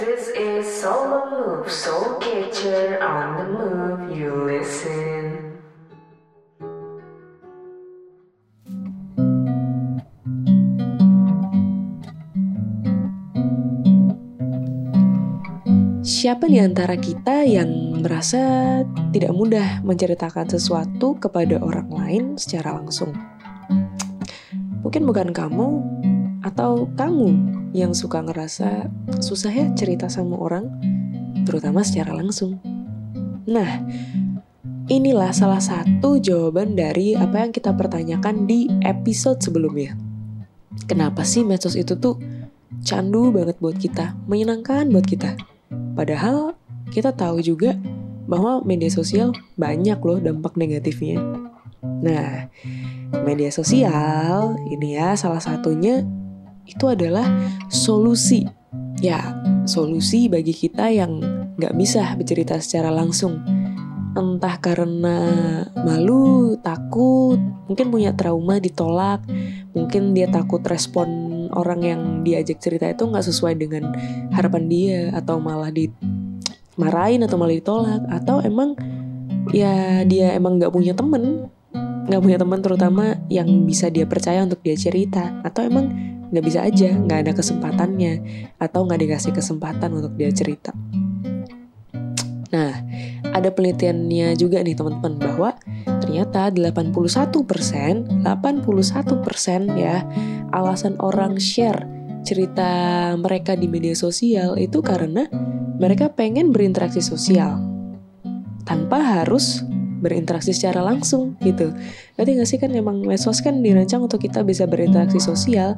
This is Solo Move, Soul Catcher on the move. You listen. Siapa di antara kita yang merasa tidak mudah menceritakan sesuatu kepada orang lain secara langsung? Mungkin bukan kamu atau kamu yang suka ngerasa susah ya cerita sama orang, terutama secara langsung. Nah, inilah salah satu jawaban dari apa yang kita pertanyakan di episode sebelumnya. Kenapa sih medsos itu tuh candu banget buat kita, menyenangkan buat kita? Padahal kita tahu juga bahwa media sosial banyak loh dampak negatifnya. Nah, media sosial ini ya salah satunya itu adalah solusi. Ya, solusi bagi kita yang nggak bisa bercerita secara langsung. Entah karena malu, takut, mungkin punya trauma ditolak, mungkin dia takut respon orang yang diajak cerita itu nggak sesuai dengan harapan dia, atau malah dimarahin atau malah ditolak, atau emang ya dia emang nggak punya temen, nggak punya teman terutama yang bisa dia percaya untuk dia cerita, atau emang nggak bisa aja, nggak ada kesempatannya, atau nggak dikasih kesempatan untuk dia cerita. Nah, ada penelitiannya juga nih teman-teman bahwa ternyata 81%, 81% ya alasan orang share cerita mereka di media sosial itu karena mereka pengen berinteraksi sosial tanpa harus berinteraksi secara langsung gitu. Berarti gak sih kan emang medsos kan dirancang untuk kita bisa berinteraksi sosial,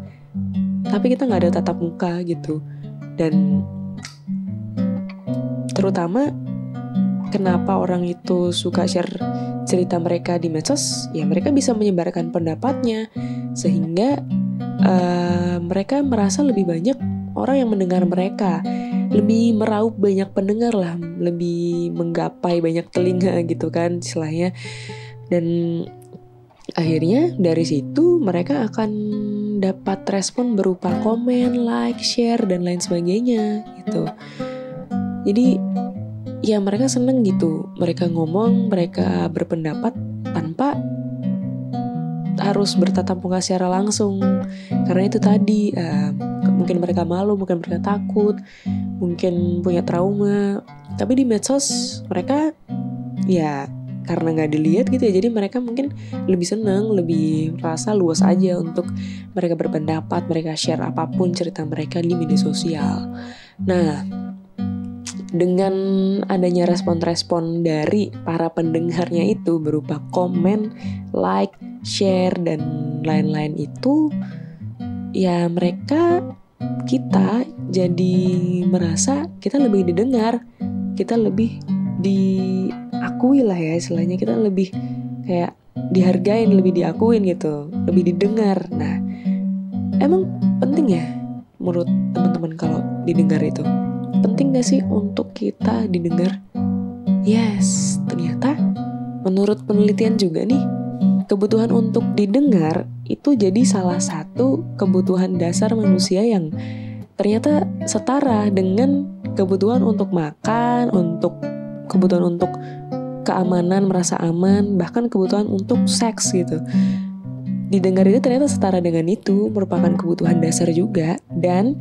tapi kita nggak ada tatap muka gitu. Dan terutama kenapa orang itu suka share cerita mereka di medsos? Ya mereka bisa menyebarkan pendapatnya sehingga uh, mereka merasa lebih banyak orang yang mendengar mereka. Lebih meraup banyak pendengar lah lebih menggapai banyak telinga gitu kan istilahnya. Dan akhirnya dari situ mereka akan dapat respon berupa komen, like, share dan lain sebagainya gitu. Jadi ya mereka seneng gitu. Mereka ngomong mereka berpendapat tanpa harus bertatap muka secara langsung. Karena itu tadi uh, mungkin mereka malu mungkin mereka takut mungkin punya trauma. Tapi di medsos mereka ya karena nggak dilihat gitu ya. Jadi mereka mungkin lebih seneng lebih rasa luas aja untuk mereka berpendapat mereka share apa pun cerita mereka di media sosial. Nah dengan adanya respon-respon dari para pendengarnya itu berupa komen, like, share dan lain-lain itu ya mereka kita jadi merasa kita lebih didengar, kita lebih diakui lah ya istilahnya kita lebih kayak dihargain, lebih diakuin gitu, lebih didengar. Nah, emang penting ya menurut teman-teman kalau didengar itu? penting gak sih untuk kita didengar? Yes, ternyata menurut penelitian juga nih, kebutuhan untuk didengar itu jadi salah satu kebutuhan dasar manusia yang ternyata setara dengan kebutuhan untuk makan, untuk kebutuhan untuk keamanan, merasa aman, bahkan kebutuhan untuk seks gitu. Didengar itu ternyata setara dengan itu, merupakan kebutuhan dasar juga dan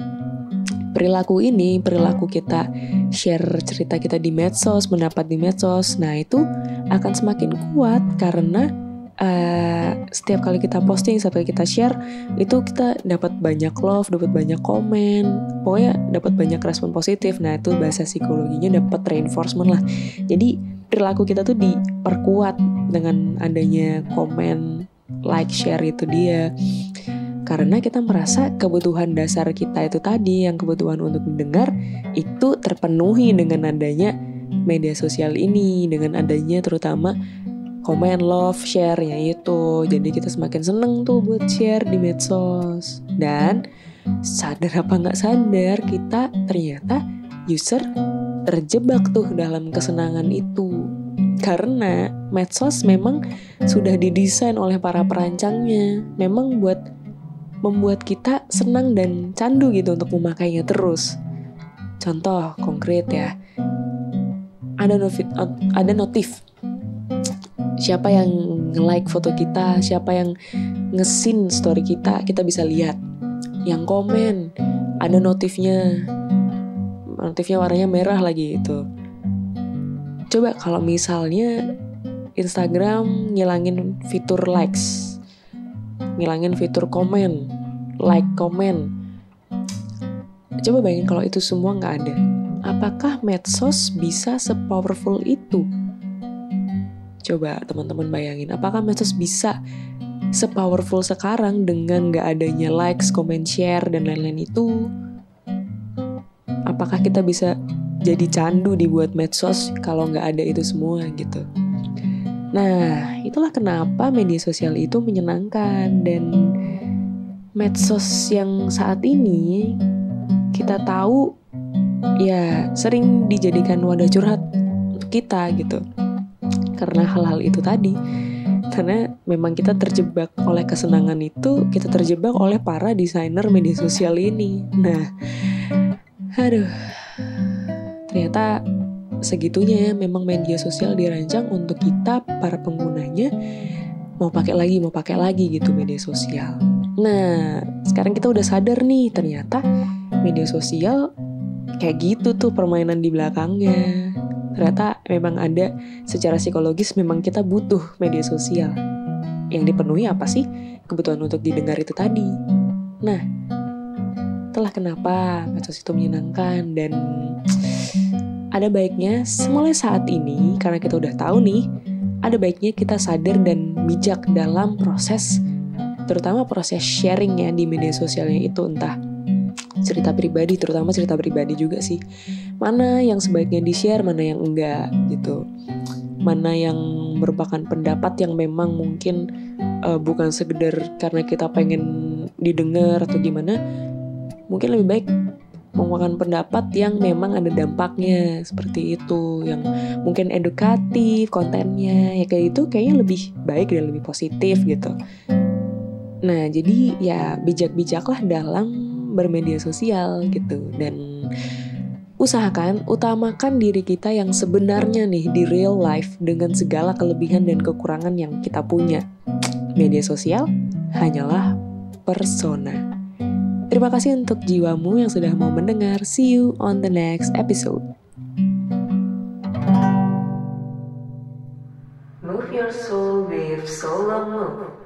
perilaku ini, perilaku kita share cerita kita di medsos, mendapat di medsos, nah itu akan semakin kuat karena uh, setiap kali kita posting, setiap kali kita share, itu kita dapat banyak love, dapat banyak komen, pokoknya dapat banyak respon positif. Nah itu bahasa psikologinya dapat reinforcement lah. Jadi perilaku kita tuh diperkuat dengan adanya komen, like, share itu dia karena kita merasa kebutuhan dasar kita itu tadi yang kebutuhan untuk mendengar itu terpenuhi dengan adanya media sosial ini dengan adanya terutama komen love share ya itu jadi kita semakin seneng tuh buat share di medsos dan sadar apa nggak sadar kita ternyata user terjebak tuh dalam kesenangan itu karena medsos memang sudah didesain oleh para perancangnya memang buat membuat kita senang dan candu gitu untuk memakainya terus. Contoh konkret ya. Ada notif, ada notif. Siapa yang like foto kita, siapa yang ngesin story kita, kita bisa lihat. Yang komen, ada notifnya. Notifnya warnanya merah lagi itu. Coba kalau misalnya Instagram ngilangin fitur likes, ngilangin fitur komen, like komen. Coba bayangin kalau itu semua nggak ada. Apakah medsos bisa sepowerful itu? Coba teman-teman bayangin, apakah medsos bisa sepowerful sekarang dengan nggak adanya likes, comment, share, dan lain-lain itu? Apakah kita bisa jadi candu dibuat medsos kalau nggak ada itu semua gitu? Nah, itulah kenapa media sosial itu menyenangkan dan medsos yang saat ini kita tahu ya sering dijadikan wadah curhat untuk kita gitu. Karena hal-hal itu tadi. Karena memang kita terjebak oleh kesenangan itu, kita terjebak oleh para desainer media sosial ini. Nah, aduh. Ternyata segitunya ya memang media sosial dirancang untuk kita para penggunanya mau pakai lagi mau pakai lagi gitu media sosial. Nah sekarang kita udah sadar nih ternyata media sosial kayak gitu tuh permainan di belakangnya. Ternyata memang ada secara psikologis memang kita butuh media sosial. Yang dipenuhi apa sih? Kebutuhan untuk didengar itu tadi. Nah, itulah kenapa medsos itu menyenangkan dan ada baiknya mulai saat ini karena kita udah tahu nih ada baiknya kita sadar dan bijak dalam proses terutama proses sharing ya di media sosialnya itu entah cerita pribadi terutama cerita pribadi juga sih. Mana yang sebaiknya di share mana yang enggak gitu. Mana yang merupakan pendapat yang memang mungkin uh, bukan sekedar karena kita pengen didengar atau gimana mungkin lebih baik mengeluarkan pendapat yang memang ada dampaknya seperti itu. Yang mungkin edukatif kontennya ya kayak itu kayaknya lebih baik dan lebih positif gitu. Nah jadi ya bijak-bijaklah dalam bermedia sosial gitu dan usahakan utamakan diri kita yang sebenarnya nih di real life dengan segala kelebihan dan kekurangan yang kita punya media sosial hanyalah persona Terima kasih untuk jiwamu yang sudah mau mendengar. See you on the next episode. Move your soul with solar move.